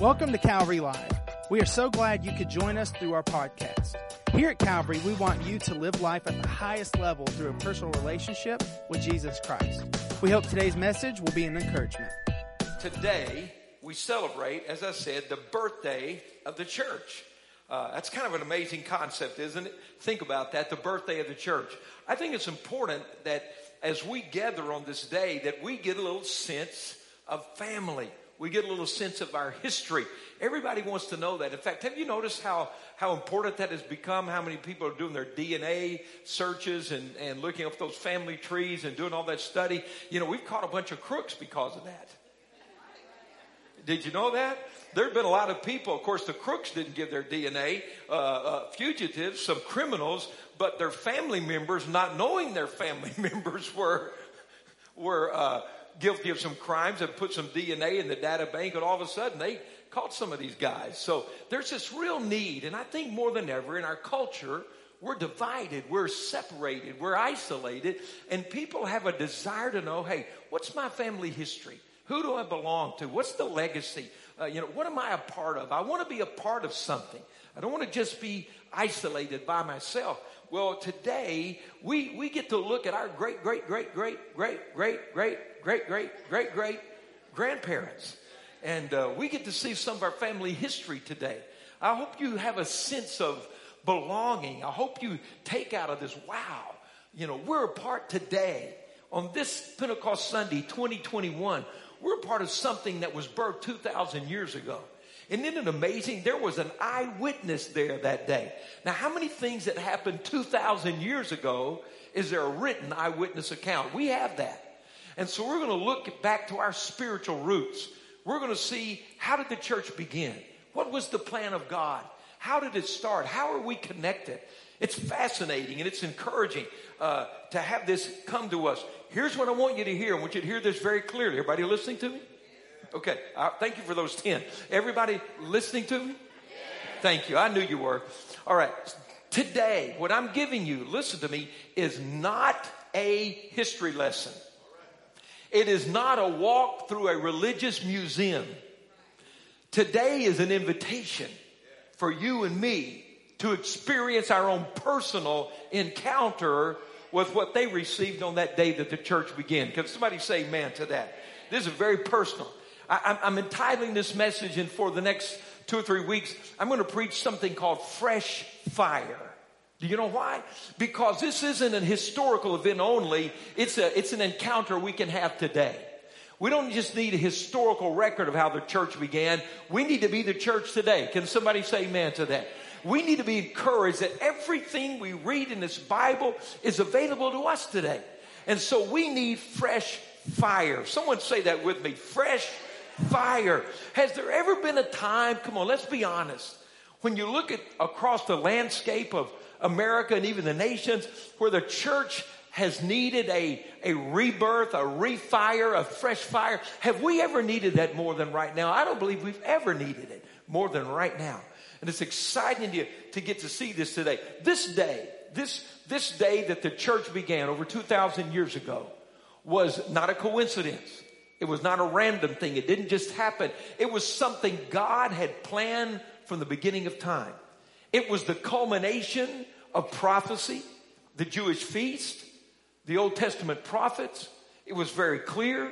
Welcome to Calvary Live. We are so glad you could join us through our podcast. Here at Calvary, we want you to live life at the highest level through a personal relationship with Jesus Christ. We hope today's message will be an encouragement. Today, we celebrate, as I said, the birthday of the church. Uh, that's kind of an amazing concept, isn't it? Think about that, the birthday of the church. I think it's important that as we gather on this day, that we get a little sense of family we get a little sense of our history. Everybody wants to know that. In fact, have you noticed how, how important that has become? How many people are doing their DNA searches and, and looking up those family trees and doing all that study? You know, we've caught a bunch of crooks because of that. Did you know that? There have been a lot of people, of course, the crooks didn't give their DNA, uh, uh, fugitives, some criminals, but their family members, not knowing their family members, were, were, uh, guilty of some crimes and put some DNA in the data bank, and all of a sudden they caught some of these guys. So there's this real need, and I think more than ever in our culture, we're divided, we're separated, we're isolated, and people have a desire to know, hey, what's my family history? Who do I belong to? What's the legacy? Uh, you know, what am I a part of? I want to be a part of something. I don't want to just be isolated by myself. Well, today we, we get to look at our great, great, great, great, great, great, great, great, great, great, great grandparents. And uh, we get to see some of our family history today. I hope you have a sense of belonging. I hope you take out of this, wow, you know, we're a part today on this Pentecost Sunday 2021. We're a part of something that was birthed 2,000 years ago. And isn't it amazing? There was an eyewitness there that day. Now, how many things that happened 2,000 years ago is there a written eyewitness account? We have that. And so we're going to look back to our spiritual roots. We're going to see how did the church begin? What was the plan of God? How did it start? How are we connected? It's fascinating and it's encouraging uh, to have this come to us. Here's what I want you to hear. I want you to hear this very clearly. Everybody listening to me? Okay, uh, thank you for those 10. Everybody listening to me? Thank you. I knew you were. All right. Today, what I'm giving you, listen to me, is not a history lesson. It is not a walk through a religious museum. Today is an invitation for you and me to experience our own personal encounter with what they received on that day that the church began. Can somebody say amen to that? This is very personal. I, am entitling this message and for the next two or three weeks, I'm going to preach something called fresh fire. Do you know why? Because this isn't an historical event only. It's a, it's an encounter we can have today. We don't just need a historical record of how the church began. We need to be the church today. Can somebody say amen to that? We need to be encouraged that everything we read in this Bible is available to us today. And so we need fresh fire. Someone say that with me. Fresh fire. Has there ever been a time, come on, let's be honest, when you look at across the landscape of America and even the nations where the church has needed a, a rebirth, a refire, a fresh fire. Have we ever needed that more than right now? I don't believe we've ever needed it more than right now. And it's exciting to, to get to see this today. This day, this, this day that the church began over 2,000 years ago was not a coincidence. It was not a random thing. It didn't just happen. It was something God had planned from the beginning of time. It was the culmination of prophecy, the Jewish feast, the Old Testament prophets. It was very clear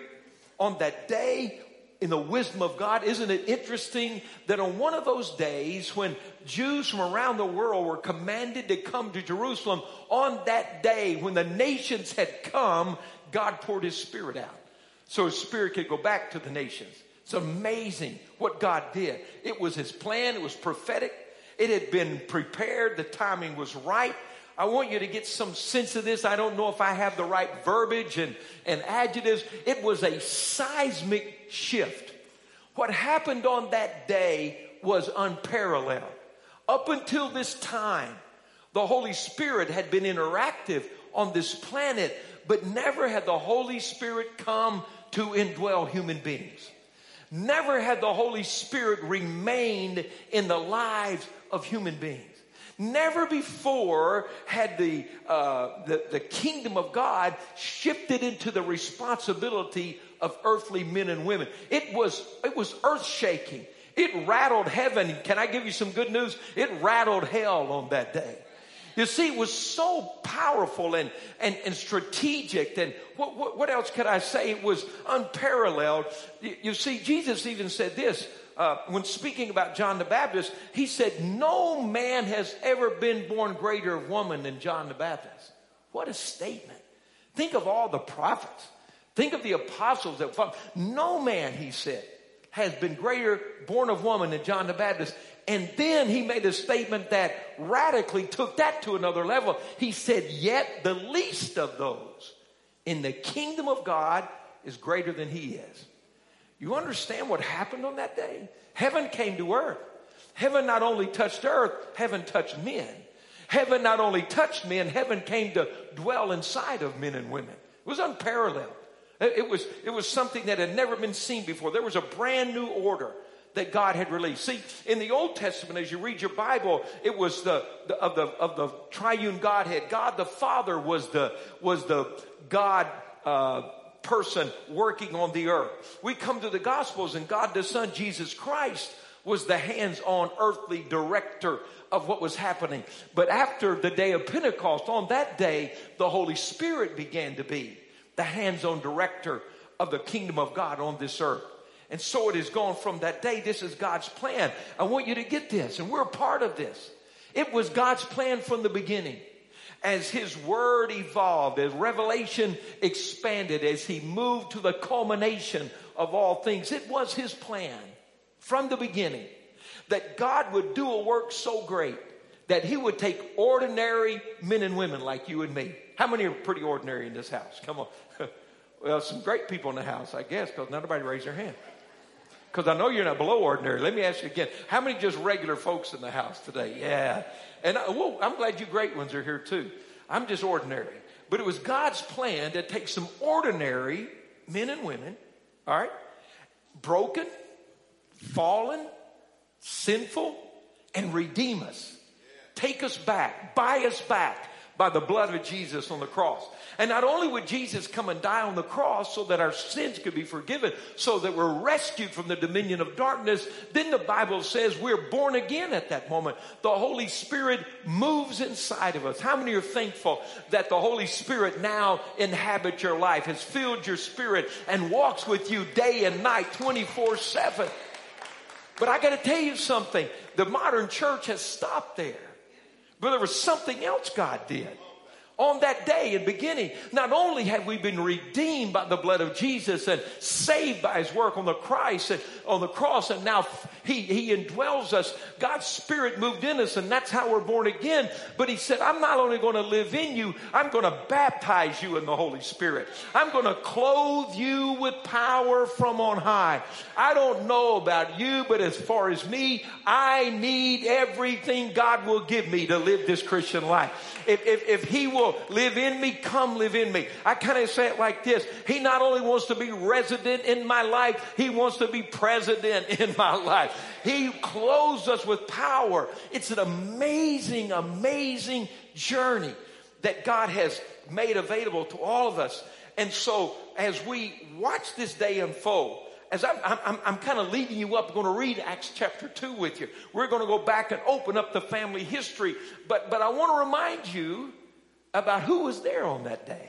on that day in the wisdom of God. Isn't it interesting that on one of those days when Jews from around the world were commanded to come to Jerusalem, on that day when the nations had come, God poured his spirit out so his spirit could go back to the nations. It's amazing what God did. It was his plan. It was prophetic. It had been prepared. The timing was right. I want you to get some sense of this. I don't know if I have the right verbiage and, and adjectives. It was a seismic shift. What happened on that day was unparalleled. Up until this time, the Holy Spirit had been interactive on this planet, but never had the Holy Spirit come to indwell human beings. Never had the Holy Spirit remained in the lives of human beings. Never before had the, uh, the, the kingdom of God shifted into the responsibility of earthly men and women. It was, it was earth shaking. It rattled heaven. Can I give you some good news? It rattled hell on that day. You see, it was so powerful and, and, and strategic. And what, what, what else could I say? It was unparalleled. You, you see, Jesus even said this uh, when speaking about John the Baptist. He said, No man has ever been born greater of woman than John the Baptist. What a statement. Think of all the prophets. Think of the apostles that followed. no man, he said, has been greater born of woman than John the Baptist. And then he made a statement that radically took that to another level. He said, Yet the least of those in the kingdom of God is greater than he is. You understand what happened on that day? Heaven came to earth. Heaven not only touched earth, heaven touched men. Heaven not only touched men, heaven came to dwell inside of men and women. It was unparalleled. It was, it was something that had never been seen before. There was a brand new order that God had released. See, in the Old Testament, as you read your Bible, it was the, the, of the of the triune Godhead. God the Father was the was the God uh, person working on the earth. We come to the Gospels, and God the Son, Jesus Christ, was the hands-on earthly director of what was happening. But after the day of Pentecost, on that day, the Holy Spirit began to be the hands-on director of the kingdom of God on this earth. And so it has gone from that day. This is God's plan. I want you to get this, and we're a part of this. It was God's plan from the beginning. As His Word evolved, as revelation expanded, as He moved to the culmination of all things, it was His plan from the beginning that God would do a work so great that He would take ordinary men and women like you and me. How many are pretty ordinary in this house? Come on. well, some great people in the house, I guess, because nobody raised their hand because I know you're not below ordinary. Let me ask you again. How many just regular folks in the house today? Yeah. And I, well, I'm glad you great ones are here too. I'm just ordinary. But it was God's plan to take some ordinary men and women, all right, broken, fallen, sinful, and redeem us. Take us back, buy us back by the blood of Jesus on the cross. And not only would Jesus come and die on the cross so that our sins could be forgiven, so that we're rescued from the dominion of darkness, then the Bible says we're born again at that moment. The Holy Spirit moves inside of us. How many are thankful that the Holy Spirit now inhabits your life, has filled your spirit, and walks with you day and night, 24 7? But I got to tell you something. The modern church has stopped there. But there was something else God did on that day and beginning, not only had we been redeemed by the blood of Jesus and saved by his work on the Christ and on the cross, and now he, he indwells us, God's Spirit moved in us, and that's how we're born again. But he said, I'm not only going to live in you, I'm going to baptize you in the Holy Spirit. I'm going to clothe you with power from on high. I don't know about you, but as far as me, I need everything God will give me to live this Christian life. If, if, if he will live in me, come live in me. I kind of say it like this. He not only wants to be resident in my life, he wants to be president in my life. He clothes us with power. It's an amazing, amazing journey that God has made available to all of us. And so as we watch this day unfold, as I'm, I'm, I'm kind of leading you up, I'm going to read Acts chapter 2 with you. We're going to go back and open up the family history. But, but I want to remind you about who was there on that day.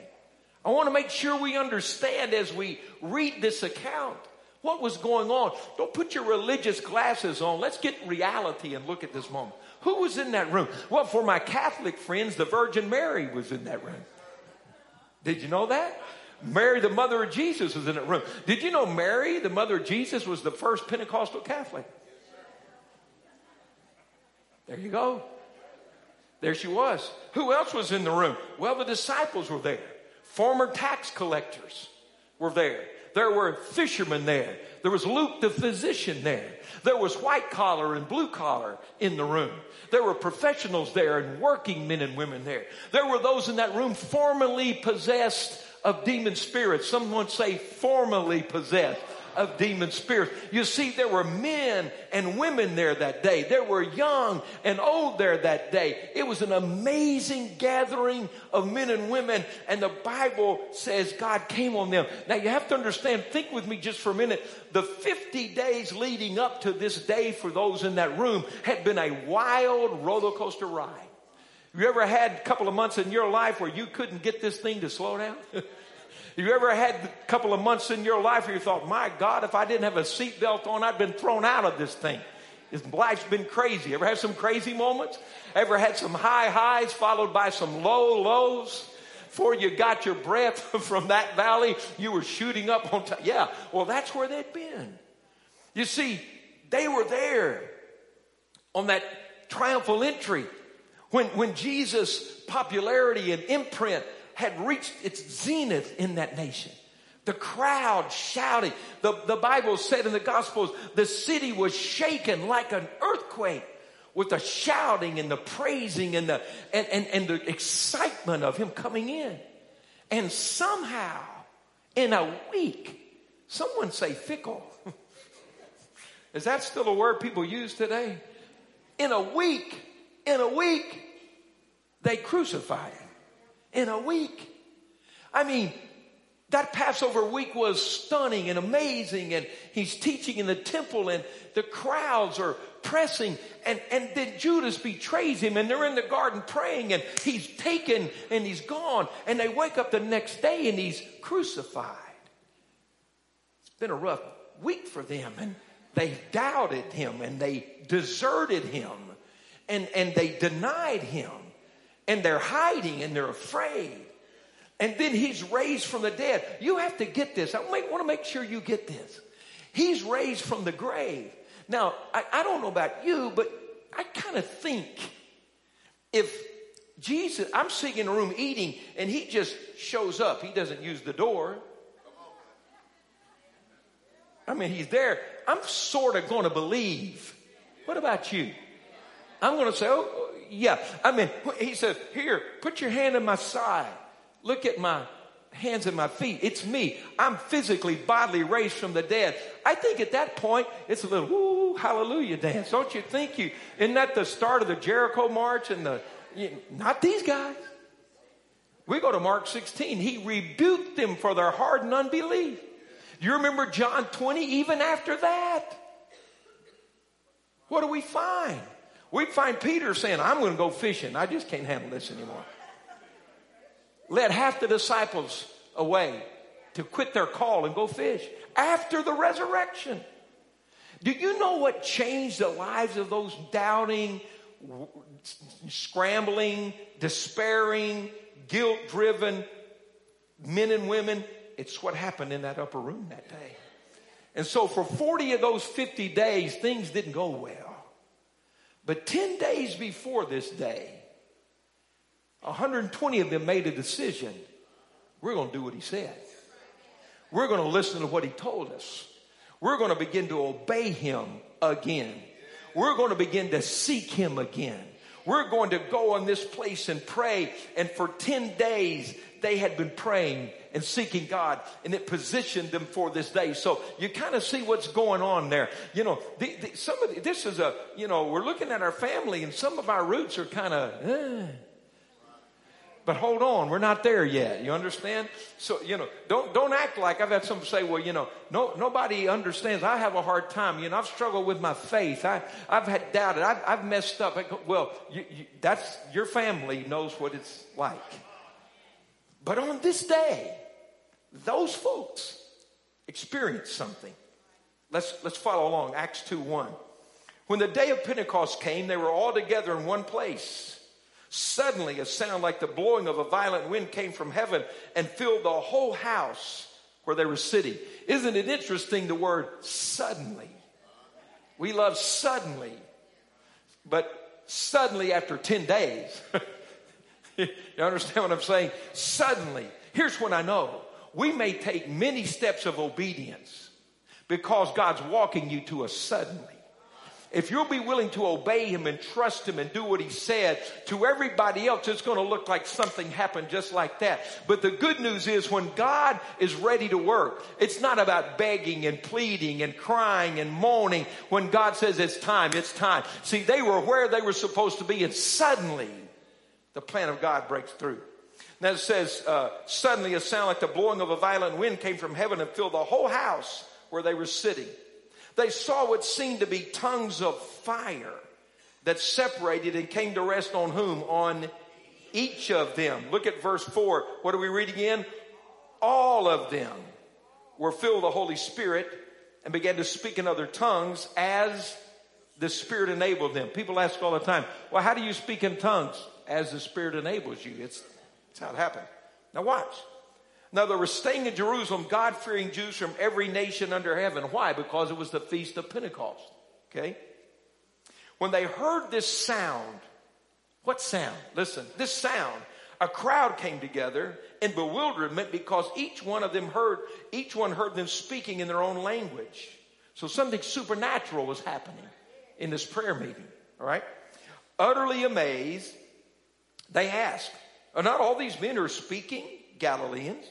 I want to make sure we understand as we read this account what was going on. Don't put your religious glasses on. Let's get reality and look at this moment. Who was in that room? Well, for my Catholic friends, the Virgin Mary was in that room. Did you know that? Mary, the mother of Jesus, was in that room. Did you know Mary, the mother of Jesus, was the first Pentecostal Catholic? There you go. There she was. Who else was in the room? Well, the disciples were there. Former tax collectors were there. There were fishermen there. There was Luke the physician there. There was white collar and blue collar in the room. There were professionals there and working men and women there. There were those in that room formerly possessed of demon spirits. Someone say formerly possessed of demon spirits. You see, there were men and women there that day. There were young and old there that day. It was an amazing gathering of men and women. And the Bible says God came on them. Now you have to understand, think with me just for a minute. The 50 days leading up to this day for those in that room had been a wild roller coaster ride. You ever had a couple of months in your life where you couldn't get this thing to slow down? you ever had a couple of months in your life where you thought, my God, if I didn't have a seatbelt on, I'd been thrown out of this thing? Life's been crazy. Ever had some crazy moments? Ever had some high highs followed by some low lows? Before you got your breath from that valley, you were shooting up on top. Yeah, well, that's where they'd been. You see, they were there on that triumphal entry when, when Jesus' popularity and imprint had reached its zenith in that nation. The crowd shouting. The, the Bible said in the Gospels, the city was shaken like an earthquake with the shouting and the praising and the, and, and, and the excitement of him coming in. And somehow, in a week, someone say fickle. Is that still a word people use today? In a week, in a week, they crucified him. In a week. I mean, that Passover week was stunning and amazing and he's teaching in the temple and the crowds are pressing and, and then Judas betrays him and they're in the garden praying and he's taken and he's gone and they wake up the next day and he's crucified. It's been a rough week for them and they doubted him and they deserted him and, and they denied him and they're hiding and they're afraid. And then he's raised from the dead. You have to get this. I want to make sure you get this. He's raised from the grave. Now, I, I don't know about you, but I kind of think if Jesus, I'm sitting in a room eating and he just shows up, he doesn't use the door. I mean, he's there. I'm sort of going to believe. What about you? I'm going to say, oh, yeah. I mean, he says, here, put your hand in my side. Look at my hands and my feet. It's me. I'm physically, bodily raised from the dead. I think at that point, it's a little, woo, hallelujah dance. Don't you think you, isn't that the start of the Jericho march and the, you, not these guys. We go to Mark 16. He rebuked them for their hardened unbelief. Do you remember John 20 even after that? What do we find? We'd find Peter saying, I'm going to go fishing. I just can't handle this anymore. Led half the disciples away to quit their call and go fish after the resurrection. Do you know what changed the lives of those doubting, scrambling, despairing, guilt driven men and women? It's what happened in that upper room that day. And so for 40 of those 50 days, things didn't go well. But 10 days before this day, 120 of them made a decision. We're going to do what he said. We're going to listen to what he told us. We're going to begin to obey him again. We're going to begin to seek him again. We're going to go in this place and pray. And for 10 days, they had been praying and seeking God and it positioned them for this day. So you kind of see what's going on there. You know, the, the, some of the, this is a, you know, we're looking at our family and some of our roots are kind of, eh. But hold on, we're not there yet. You understand? So, you know, don't, don't act like I've had some say, well, you know, no, nobody understands. I have a hard time. You know, I've struggled with my faith. I, I've had doubted. I've, I've messed up. Well, you, you, that's, your family knows what it's like. But on this day, those folks experienced something. Let's, let's follow along. Acts 2 1. When the day of Pentecost came, they were all together in one place. Suddenly, a sound like the blowing of a violent wind came from heaven and filled the whole house where they were sitting. Isn't it interesting the word suddenly? We love suddenly, but suddenly after 10 days. you understand what I'm saying? Suddenly. Here's what I know we may take many steps of obedience because God's walking you to a suddenly. If you'll be willing to obey him and trust him and do what he said, to everybody else, it's going to look like something happened just like that. But the good news is when God is ready to work, it's not about begging and pleading and crying and moaning. When God says it's time, it's time. See, they were where they were supposed to be and suddenly the plan of God breaks through. Now it says, uh, suddenly a sound like the blowing of a violent wind came from heaven and filled the whole house where they were sitting. They saw what seemed to be tongues of fire that separated and came to rest on whom? On each of them. Look at verse 4. What are we reading in? All of them were filled with the Holy Spirit and began to speak in other tongues as the Spirit enabled them. People ask all the time, well, how do you speak in tongues? As the Spirit enables you. It's, it's how it happened. Now watch. Now there were staying in Jerusalem, God fearing Jews from every nation under heaven. Why? Because it was the feast of Pentecost. Okay? When they heard this sound, what sound? Listen, this sound, a crowd came together in bewilderment because each one of them heard, each one heard them speaking in their own language. So something supernatural was happening in this prayer meeting. All right? Utterly amazed, they ask, Are not all these men who are speaking Galileans?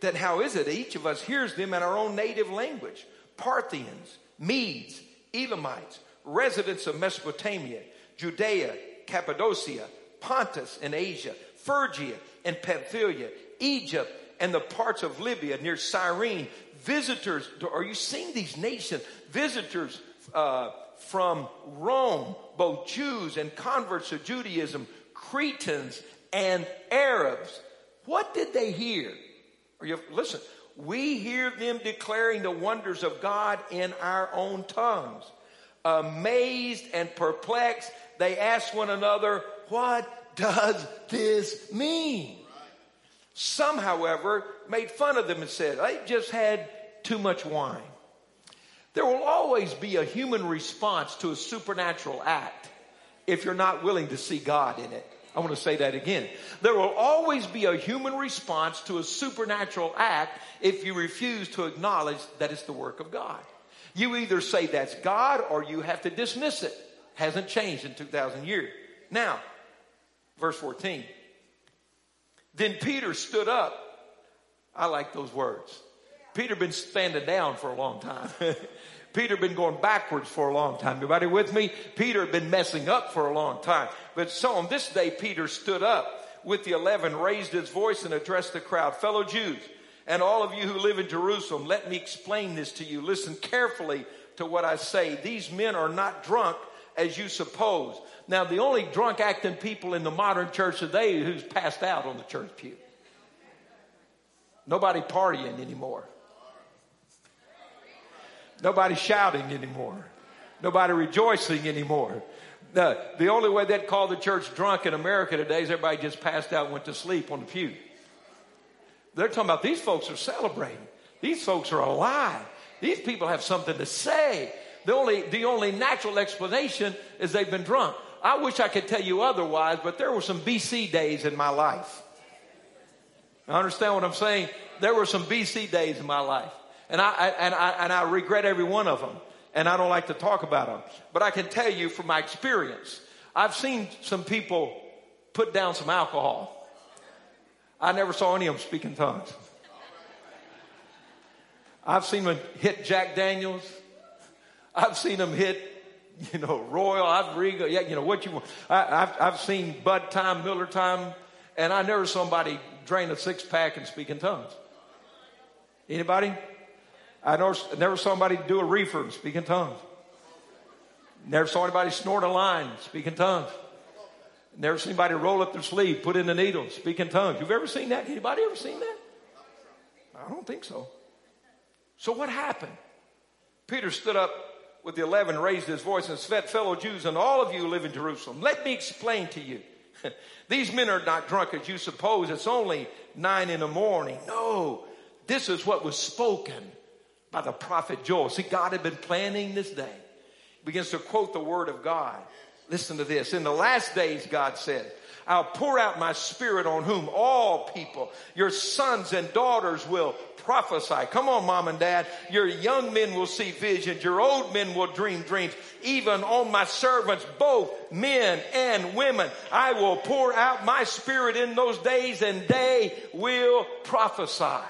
Then how is it each of us hears them in our own native language? Parthians, Medes, Elamites, residents of Mesopotamia, Judea, Cappadocia, Pontus and Asia, Phrygia and Pamphylia, Egypt and the parts of Libya near Cyrene, visitors, are you seeing these nations? Visitors uh, from Rome, both Jews and converts to Judaism, Cretans and Arabs. What did they hear? You, listen, we hear them declaring the wonders of God in our own tongues. Amazed and perplexed, they ask one another, what does this mean? Some, however, made fun of them and said, they just had too much wine. There will always be a human response to a supernatural act if you're not willing to see God in it. I want to say that again. There will always be a human response to a supernatural act if you refuse to acknowledge that it's the work of God. You either say that's God or you have to dismiss it. Hasn't changed in 2,000 years. Now, verse 14. Then Peter stood up. I like those words. Peter been standing down for a long time. Peter had been going backwards for a long time. Everybody with me? Peter had been messing up for a long time. But so on this day, Peter stood up with the eleven, raised his voice and addressed the crowd. Fellow Jews, and all of you who live in Jerusalem, let me explain this to you. Listen carefully to what I say. These men are not drunk as you suppose. Now, the only drunk acting people in the modern church today who's passed out on the church pew. Nobody partying anymore. Nobody shouting anymore. Nobody rejoicing anymore. The, the only way they'd call the church drunk in America today is everybody just passed out and went to sleep on the pew. They're talking about these folks are celebrating. These folks are alive. These people have something to say. The only, the only natural explanation is they've been drunk. I wish I could tell you otherwise, but there were some BC days in my life. I understand what I'm saying? There were some BC days in my life. And I, and I, and I regret every one of them. And I don't like to talk about them. But I can tell you from my experience, I've seen some people put down some alcohol. I never saw any of them speak in tongues. I've seen them hit Jack Daniels. I've seen them hit, you know, Royal, I've Regal, yeah, you know, what you want. I, have I've seen Bud Time, Miller Time, and I never saw somebody drain a six pack and speak in tongues. Anybody? I never, never saw anybody do a reefer and speak in tongues. Never saw anybody snort a line, speak in tongues. Never seen anybody roll up their sleeve, put in the needle, speak in tongues. You've ever seen that? Anybody ever seen that? I don't think so. So what happened? Peter stood up with the eleven, raised his voice and said, fellow Jews and all of you live in Jerusalem, let me explain to you. These men are not drunk as you suppose. It's only nine in the morning. No, this is what was spoken by the prophet Joel. See, God had been planning this day. He begins to quote the word of God. Listen to this. In the last days, God said, I'll pour out my spirit on whom all people, your sons and daughters will prophesy. Come on, mom and dad. Your young men will see visions. Your old men will dream dreams. Even on my servants, both men and women, I will pour out my spirit in those days and they will prophesy.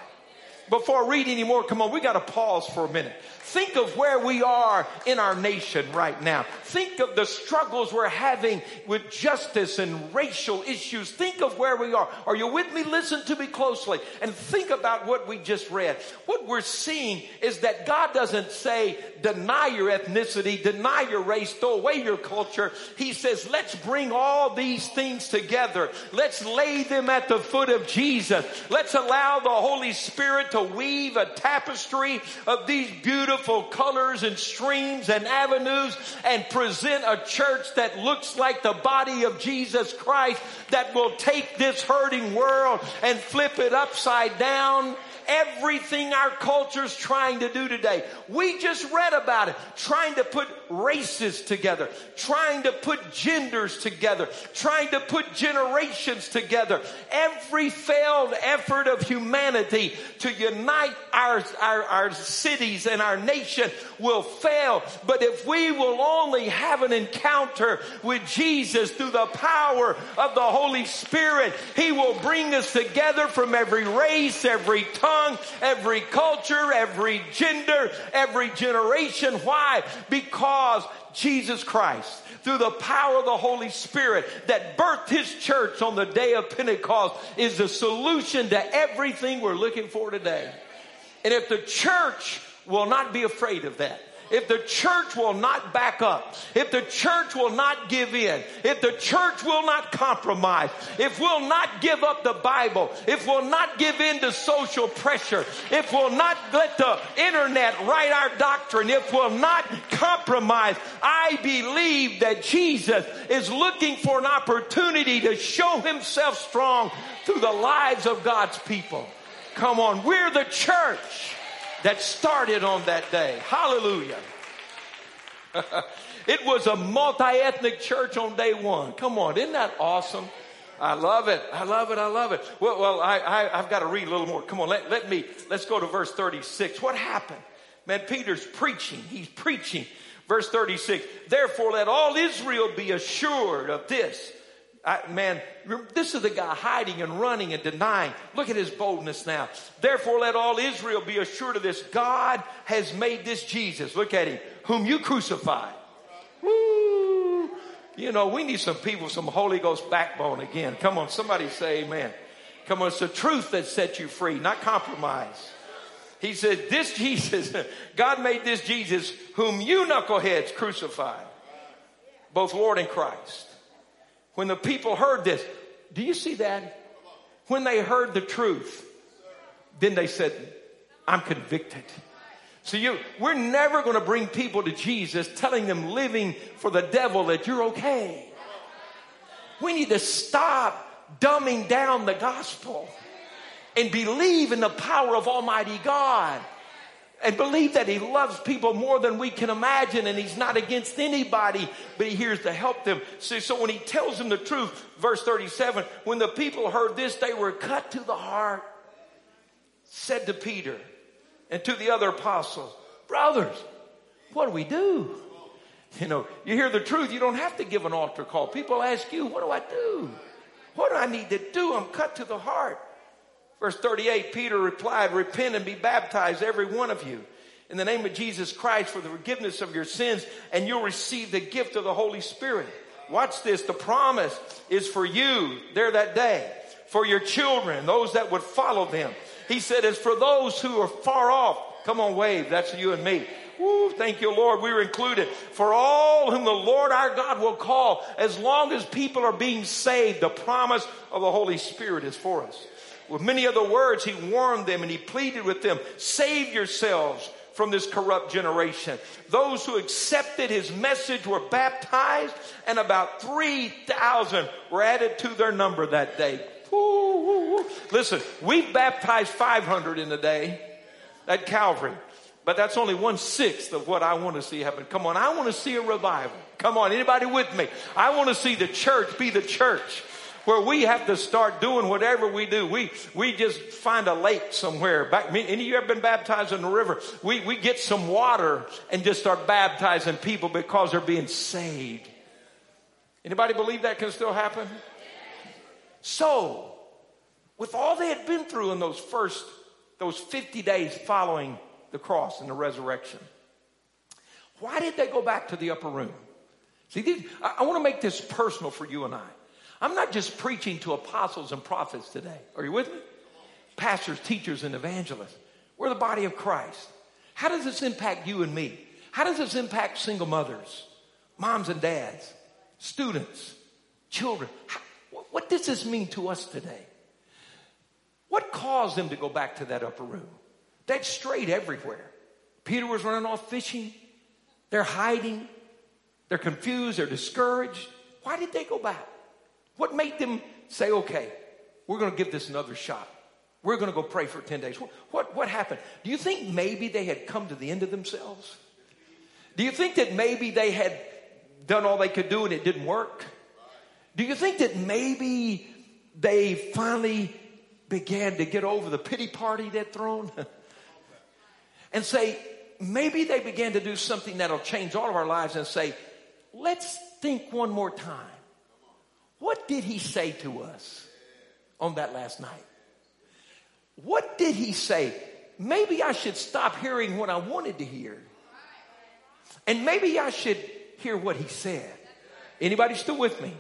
Before I read any more, come on, we got to pause for a minute. Think of where we are in our nation right now. Think of the struggles we're having with justice and racial issues. Think of where we are. Are you with me? Listen to me closely and think about what we just read. What we're seeing is that God doesn't say deny your ethnicity, deny your race, throw away your culture. He says, let's bring all these things together. Let's lay them at the foot of Jesus. Let's allow the Holy Spirit to weave a tapestry of these beautiful beautiful colors and streams and avenues and present a church that looks like the body of Jesus Christ that will take this hurting world and flip it upside down everything our culture's trying to do today. We just read about it, trying to put races together, trying to put genders together, trying to put generations together. Every failed effort of humanity to unite our, our, our cities and our nation will fail. But if we will only have an encounter with Jesus through the power of the Holy Spirit, He will bring us together from every race, every tongue, tongue, every culture, every gender, every generation. Why? Because Jesus Christ, through the power of the Holy Spirit that birthed His church on the day of Pentecost, is the solution to everything we're looking for today. And if the church will not be afraid of that, if the church will not back up, if the church will not give in, if the church will not compromise, if we'll not give up the Bible, if we'll not give in to social pressure, if we'll not let the internet write our doctrine, if we'll not compromise, I believe that Jesus is looking for an opportunity to show himself strong through the lives of God's people. Come on, we're the church that started on that day. Hallelujah. it was a multi-ethnic church on day one. Come on, isn't that awesome? I love it. I love it. I love it. Well, well I, I, have got to read a little more. Come on, let, let me, let's go to verse 36. What happened? Man, Peter's preaching. He's preaching. Verse 36. Therefore, let all Israel be assured of this I, man, this is the guy hiding and running and denying. Look at his boldness now. Therefore, let all Israel be assured of this. God has made this Jesus. Look at him, whom you crucified. Woo! You know, we need some people, some Holy Ghost backbone again. Come on, somebody say amen. Come on, it's the truth that sets you free, not compromise. He said, this Jesus, God made this Jesus, whom you knuckleheads crucified, both Lord and Christ. When the people heard this, do you see that? When they heard the truth, then they said, I'm convicted. So you, we're never going to bring people to Jesus telling them living for the devil that you're okay. We need to stop dumbing down the gospel and believe in the power of Almighty God and believe that he loves people more than we can imagine and he's not against anybody, but he hears to help them. So, so when he tells them the truth, verse 37, when the people heard this, they were cut to the heart, said to Peter and to the other apostles, brothers, what do we do? You know, you hear the truth, you don't have to give an altar call. People ask you, what do I do? What do I need to do? I'm cut to the heart. Verse 38, Peter replied, repent and be baptized, every one of you, in the name of Jesus Christ for the forgiveness of your sins, and you'll receive the gift of the Holy Spirit. Watch this. The promise is for you there that day, for your children, those that would follow them. He said, it's for those who are far off. Come on, wave. That's you and me. Woo, thank you, Lord. We are included. For all whom the Lord our God will call, as long as people are being saved, the promise of the Holy Spirit is for us. With many other words, he warned them and he pleaded with them, save yourselves from this corrupt generation. Those who accepted his message were baptized and about 3,000 were added to their number that day. Listen, we've baptized 500 in a day at Calvary. But that's only one sixth of what I want to see happen. Come on, I want to see a revival. Come on, anybody with me? I want to see the church be the church where we have to start doing whatever we do. We, we just find a lake somewhere. Back, any of you ever been baptized in the river? We, we get some water and just start baptizing people because they're being saved. Anybody believe that can still happen? So, with all they had been through in those first, those 50 days following the cross and the resurrection, why did they go back to the upper room? See, these, I, I want to make this personal for you and I. I'm not just preaching to apostles and prophets today. Are you with me? Pastors, teachers, and evangelists. We're the body of Christ. How does this impact you and me? How does this impact single mothers, moms and dads, students, children? What does this mean to us today? What caused them to go back to that upper room? They'd strayed everywhere. Peter was running off fishing. They're hiding. They're confused. They're discouraged. Why did they go back? What made them say, okay, we're going to give this another shot? We're going to go pray for 10 days. What, what, what happened? Do you think maybe they had come to the end of themselves? Do you think that maybe they had done all they could do and it didn't work? Do you think that maybe they finally began to get over the pity party they'd thrown? and say, maybe they began to do something that'll change all of our lives and say, let's think one more time. What did he say to us on that last night? What did he say? Maybe I should stop hearing what I wanted to hear. And maybe I should hear what he said. Anybody still with me?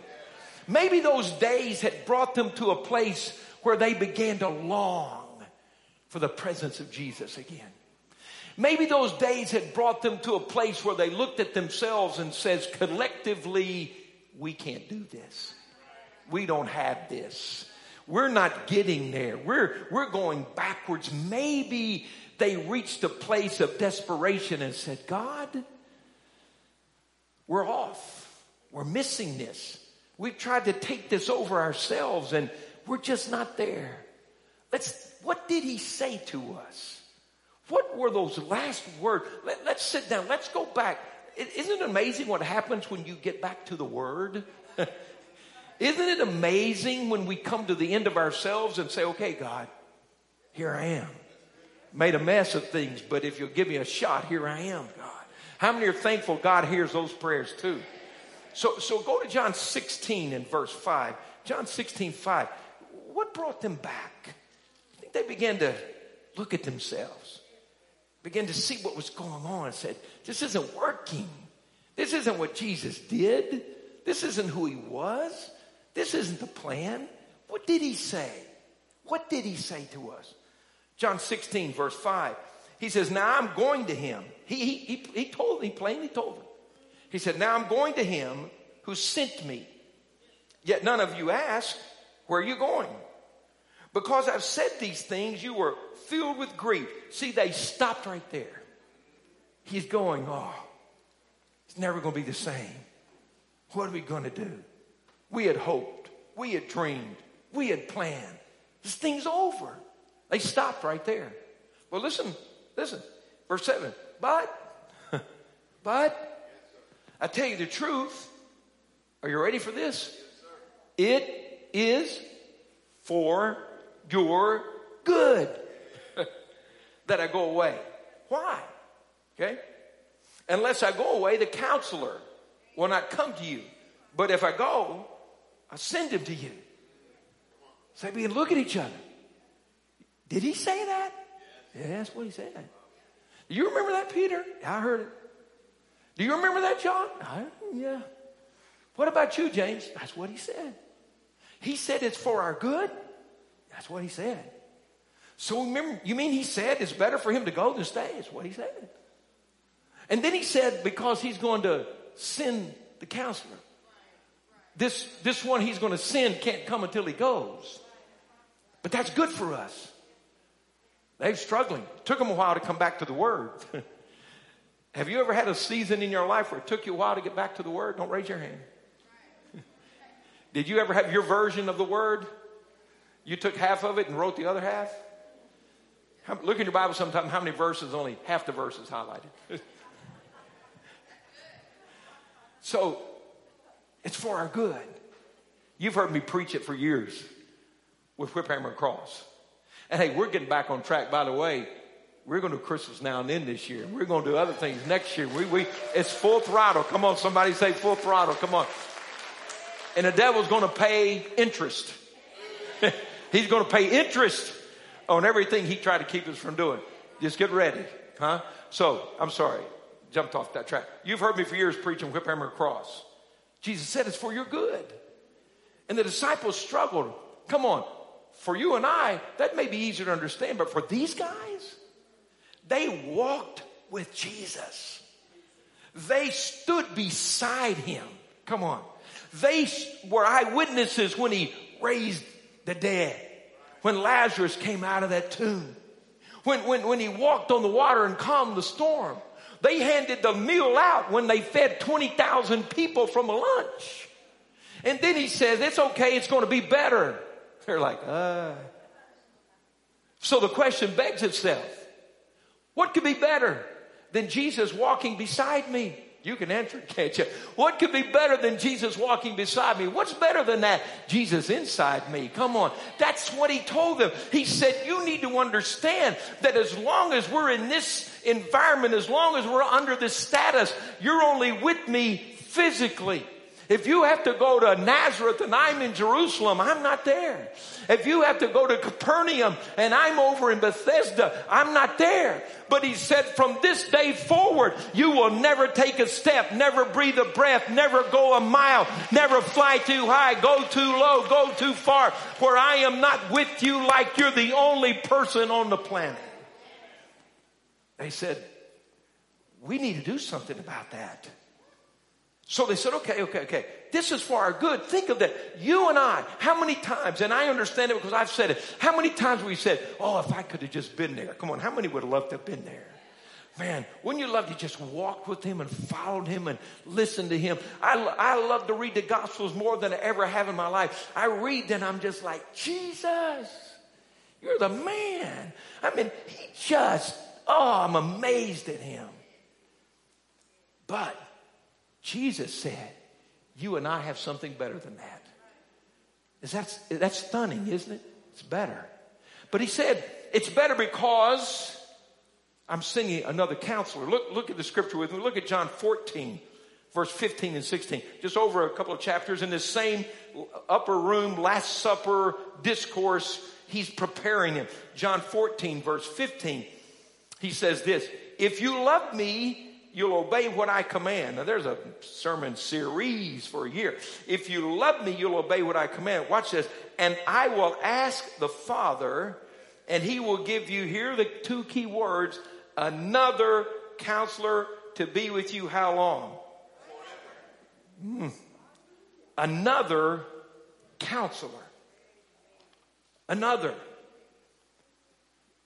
Maybe those days had brought them to a place where they began to long for the presence of Jesus again. Maybe those days had brought them to a place where they looked at themselves and says collectively, we can't do this we don't have this. We're not getting there. We're, we're going backwards. Maybe they reached a place of desperation and said, God, we're off. We're missing this. We've tried to take this over ourselves and we're just not there. Let's, what did he say to us? What were those last words? Let, let's sit down. Let's go back. Isn't it amazing what happens when you get back to the word? Isn't it amazing when we come to the end of ourselves and say, okay, God, here I am. Made a mess of things, but if you'll give me a shot, here I am, God. How many are thankful God hears those prayers too? So, so go to John 16 and verse 5. John 16, 5. What brought them back? I think they began to look at themselves, began to see what was going on and said, this isn't working. This isn't what Jesus did. This isn't who he was. This isn't the plan. What did he say? What did he say to us? John 16, verse 5. He says, Now I'm going to him. He, he, he, he told, he plainly told him. He said, Now I'm going to him who sent me. Yet none of you ask, Where are you going? Because I've said these things, you were filled with grief. See, they stopped right there. He's going, Oh, it's never going to be the same. What are we going to do? We had hoped. We had dreamed. We had planned. This thing's over. They stopped right there. Well, listen, listen. Verse 7. But, but, I tell you the truth. Are you ready for this? It is for your good that I go away. Why? Okay? Unless I go away, the counselor will not come to you. But if I go, I send him to you. So we look at each other. Did he say that? Yeah, that's what he said. Do you remember that, Peter? I heard it. Do you remember that, John? I, yeah. What about you, James? That's what he said. He said it's for our good. That's what he said. So remember, you mean he said it's better for him to go than stay? It's what he said. And then he said because he's going to send the counselor. This, this one he's going to send can't come until he goes. But that's good for us. They're struggling. It took them a while to come back to the word. Have you ever had a season in your life where it took you a while to get back to the word? Don't raise your hand. Did you ever have your version of the word? You took half of it and wrote the other half? Look in your Bible sometime how many verses, only half the verses highlighted. so it's for our good. You've heard me preach it for years with whip hammer cross. And hey, we're getting back on track. By the way, we're going to do Christmas now and then this year. We're going to do other things next year. We, we, it's full throttle. Come on, somebody say full throttle. Come on. And the devil's going to pay interest. He's going to pay interest on everything he tried to keep us from doing. Just get ready, huh? So, I'm sorry, jumped off that track. You've heard me for years preaching whip hammer cross. Jesus said it's for your good. And the disciples struggled. Come on, for you and I, that may be easier to understand, but for these guys, they walked with Jesus. They stood beside him. Come on. They were eyewitnesses when he raised the dead, when Lazarus came out of that tomb, when, when, when he walked on the water and calmed the storm. They handed the meal out when they fed 20,000 people from a lunch. And then he says, it's okay, it's going to be better. They're like, uh. So the question begs itself, what could be better than Jesus walking beside me? You can answer can't you? What could be better than Jesus walking beside me? What's better than that? Jesus inside me. Come on. That's what he told them. He said, you need to understand that as long as we're in this environment, as long as we're under this status, you're only with me physically. If you have to go to Nazareth and I'm in Jerusalem, I'm not there. If you have to go to Capernaum and I'm over in Bethesda, I'm not there. But he said, from this day forward, you will never take a step, never breathe a breath, never go a mile, never fly too high, go too low, go too far, for I am not with you like you're the only person on the planet. They said, we need to do something about that. So they said, okay, okay, okay. This is for our good. Think of that. You and I, how many times, and I understand it because I've said it, how many times we said, oh, if I could have just been there. Come on, how many would have loved to have been there? Man, wouldn't you love to just walk with him and followed him and listen to him? I, I love to read the Gospels more than I ever have in my life. I read and I'm just like, Jesus, you're the man. I mean, he just, oh, I'm amazed at him. But Jesus said, you and I have something better than that. Is that that's stunning, isn't it? It's better. But he said, it's better because I'm singing another counselor. Look, look at the scripture with me. Look at John 14, verse 15 and 16. Just over a couple of chapters in this same upper room, Last Supper discourse, he's preparing him. John 14, verse 15. He says this, if you love me, you'll obey what I command. Now there's a sermon series for a year. If you love me, you'll obey what I command. Watch this. And I will ask the Father, and he will give you, here the two key words, another counselor to be with you how long? Mm. Another counselor. Another.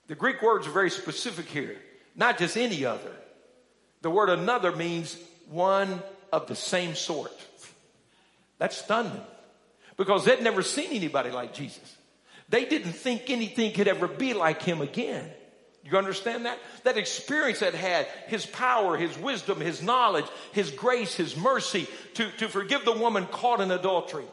The Greek words are very specific here. Not just any other. The word another means one of the same sort. That stunned them because they'd never seen anybody like Jesus. They didn't think anything could ever be like him again. You understand that? That experience that had his power, his wisdom, his knowledge, his grace, his mercy to, to forgive the woman caught in adultery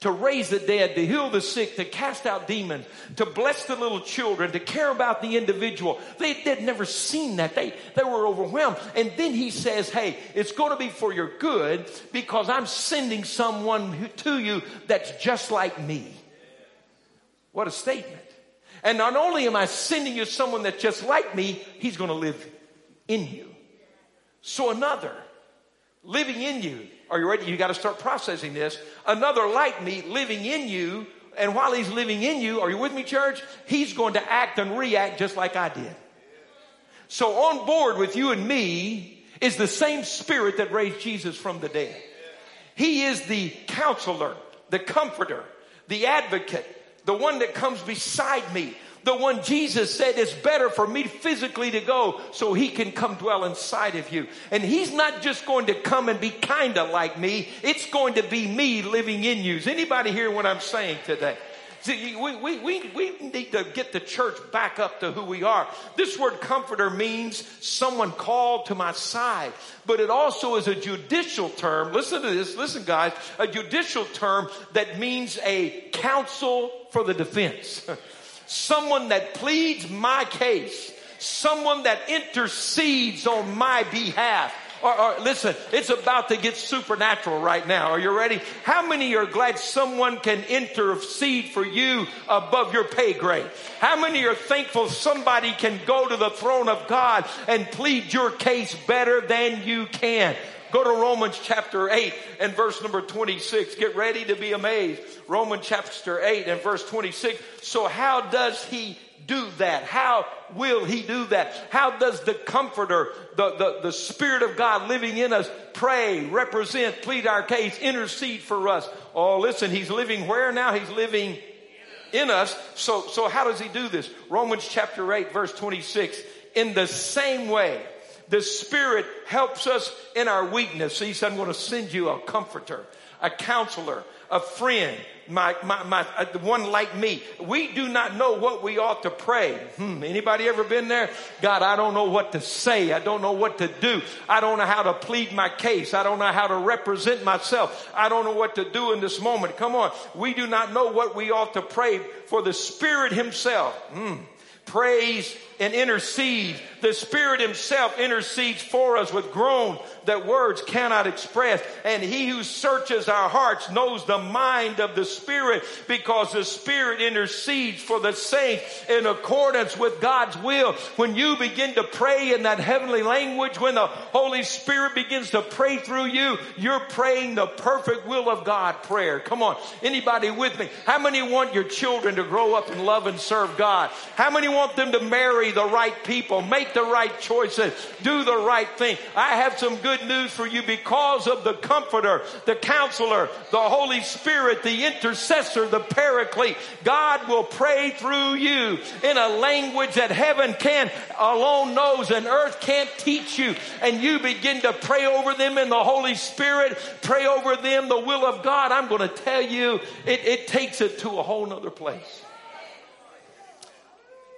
to raise the dead, to heal the sick, to cast out demons, to bless the little children, to care about the individual. They, they'd never seen that. They, they were overwhelmed. And then he says, hey, it's going to be for your good because I'm sending someone to you that's just like me. What a statement. And not only am I sending you someone that's just like me, he's going to live in you. So another living in you are you ready? You got to start processing this. Another like me living in you. And while he's living in you, are you with me, church? He's going to act and react just like I did. So on board with you and me is the same spirit that raised Jesus from the dead. He is the counselor, the comforter, the advocate, the one that comes beside me, the one Jesus said is better for me physically to go so he can come dwell inside of you. And he's not just going to come and be kind of like me. It's going to be me living in you. Is anybody hear what I'm saying today? See, we, we, we, we need to get the church back up to who we are. This word comforter means someone called to my side, but it also is a judicial term. Listen to this. Listen, guys. A judicial term that means a counsel for the defense. someone that pleads my case. Someone that intercedes on my behalf. Or, or, listen, it's about to get supernatural right now. Are you ready? How many are glad someone can intercede for you above your pay grade? How many are thankful somebody can go to the throne of God and plead your case better than you can? Go to Romans chapter 8 and verse number 26. Get ready to be amazed. Romans chapter 8 and verse 26. So how does he do that? How will he do that? How does the comforter, the, the, the spirit of God living in us pray, represent, plead our case, intercede for us? Oh, listen, he's living where now? He's living in us. So, so how does he do this? Romans chapter 8 verse 26. In the same way, the Spirit helps us in our weakness. He said, I'm going to send you a comforter, a counselor, a friend, my, my, my, uh, one like me. We do not know what we ought to pray. Hmm, anybody ever been there? God, I don't know what to say. I don't know what to do. I don't know how to plead my case. I don't know how to represent myself. I don't know what to do in this moment. Come on. We do not know what we ought to pray for the Spirit Himself. Hmm, praise and intercede. The Spirit Himself intercedes for us with groans that words cannot express. And He who searches our hearts knows the mind of the Spirit because the Spirit intercedes for the saints in accordance with God's will. When you begin to pray in that heavenly language, when the Holy Spirit begins to pray through you, you're praying the perfect will of God prayer. Come on. Anybody with me? How many want your children to grow up and love and serve God? How many want them to marry the right people, make the right choices, do the right thing. I have some good news for you because of the comforter, the counselor, the Holy Spirit, the intercessor, the paraclete. God will pray through you in a language that heaven can alone knows and earth can't teach you. And you begin to pray over them in the Holy Spirit, pray over them the will of God. I'm going to tell you, it, it takes it to a whole nother place.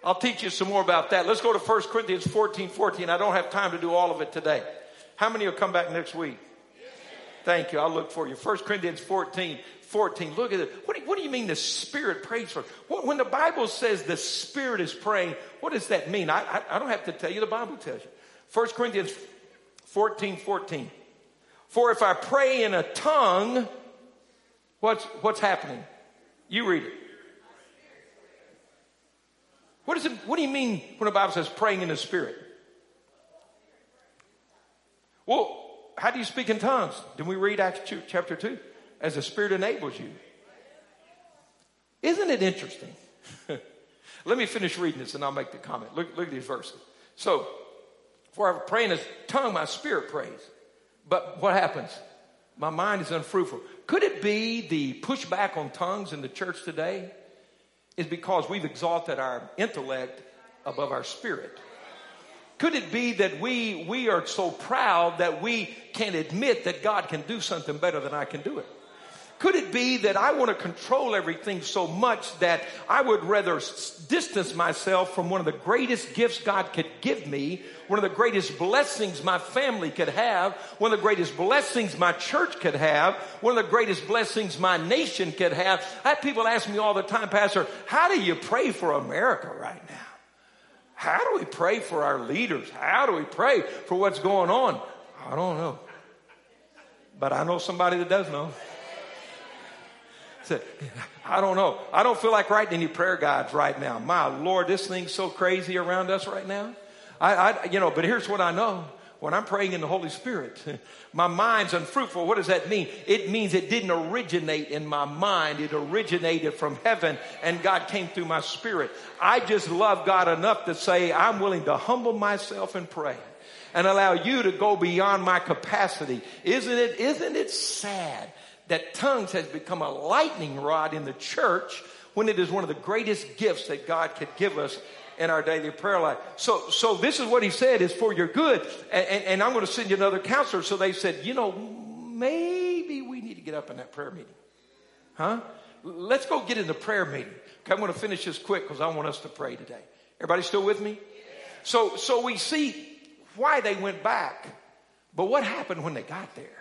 I'll teach you some more about that. Let's go to 1 Corinthians 14, 14. I don't have time to do all of it today. How many will come back next week? Thank you. I'll look for you. 1 Corinthians 14, 14. Look at it. What do, what do you mean the Spirit prays for? When the Bible says the Spirit is praying, what does that mean? I, I, I don't have to tell you. The Bible tells you. 1 Corinthians 14, 14. For if I pray in a tongue, what's, what's happening? You read it. What, is it, what do you mean when the Bible says praying in the Spirit? Well, how do you speak in tongues? Did we read Acts chapter 2? As the Spirit enables you. Isn't it interesting? Let me finish reading this and I'll make the comment. Look, look at these verses. So, for I pray in a tongue, my spirit prays. But what happens? My mind is unfruitful. Could it be the pushback on tongues in the church today? Is because we've exalted our intellect above our spirit. Could it be that we, we are so proud that we can't admit that God can do something better than I can do it? Could it be that I want to control everything so much that I would rather distance myself from one of the greatest gifts God could give me, one of the greatest blessings my family could have, one of the greatest blessings my church could have, one of the greatest blessings my nation could have? I have people ask me all the time, Pastor, how do you pray for America right now? How do we pray for our leaders? How do we pray for what's going on? I don't know. But I know somebody that does know. I don't know. I don't feel like writing any prayer guides right now. My Lord, this thing's so crazy around us right now. I, I, you know, but here's what I know. When I'm praying in the Holy Spirit, my mind's unfruitful. What does that mean? It means it didn't originate in my mind. It originated from heaven and God came through my spirit. I just love God enough to say, I'm willing to humble myself and pray and allow you to go beyond my capacity. Isn't it, isn't it sad that tongues has become a lightning rod in the church when it is one of the greatest gifts that God could give us in our daily prayer life. So, so this is what he said is for your good. And, and, and I'm going to send you another counselor. So they said, you know, maybe we need to get up in that prayer meeting. Huh? Let's go get in the prayer meeting. Okay, I'm going to finish this quick because I want us to pray today. Everybody still with me? So, so we see why they went back, but what happened when they got there?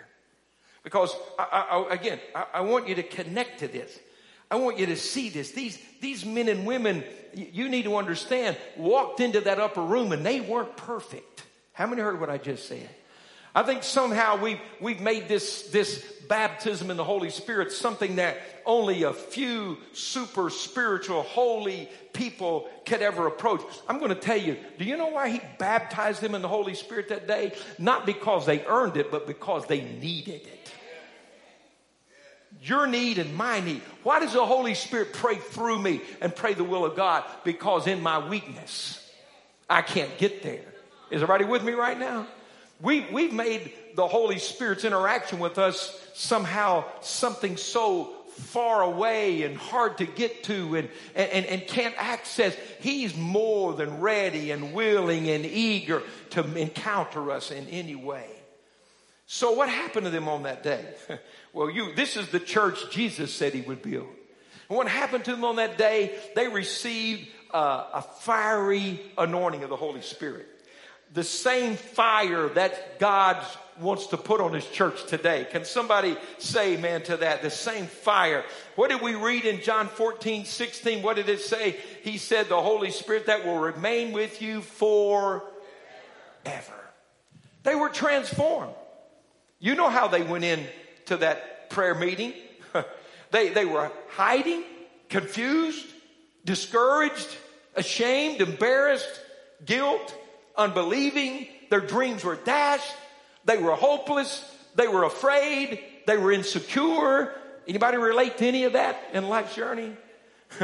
Because I, I, again, I, I want you to connect to this. I want you to see this. These, these men and women, you need to understand, walked into that upper room and they weren't perfect. How many heard what I just said? I think somehow we've, we've made this, this baptism in the Holy Spirit something that only a few super spiritual, holy people could ever approach. I'm going to tell you, do you know why he baptized them in the Holy Spirit that day? Not because they earned it, but because they needed it. Your need and my need. Why does the Holy Spirit pray through me and pray the will of God? Because in my weakness, I can't get there. Is everybody with me right now? We, we've made the Holy Spirit's interaction with us somehow something so far away and hard to get to and, and, and can't access. He's more than ready and willing and eager to encounter us in any way. So what happened to them on that day? well, you, this is the church Jesus said he would build. And what happened to them on that day? They received uh, a fiery anointing of the Holy Spirit the same fire that God wants to put on his church today. Can somebody say amen to that? The same fire. What did we read in John 14, 16? What did it say? He said, the Holy Spirit that will remain with you forever. They were transformed. You know how they went in to that prayer meeting. they, they were hiding, confused, discouraged, ashamed, embarrassed, guilt, unbelieving. Their dreams were dashed. They were hopeless. They were afraid. They were insecure. Anybody relate to any of that in life's journey?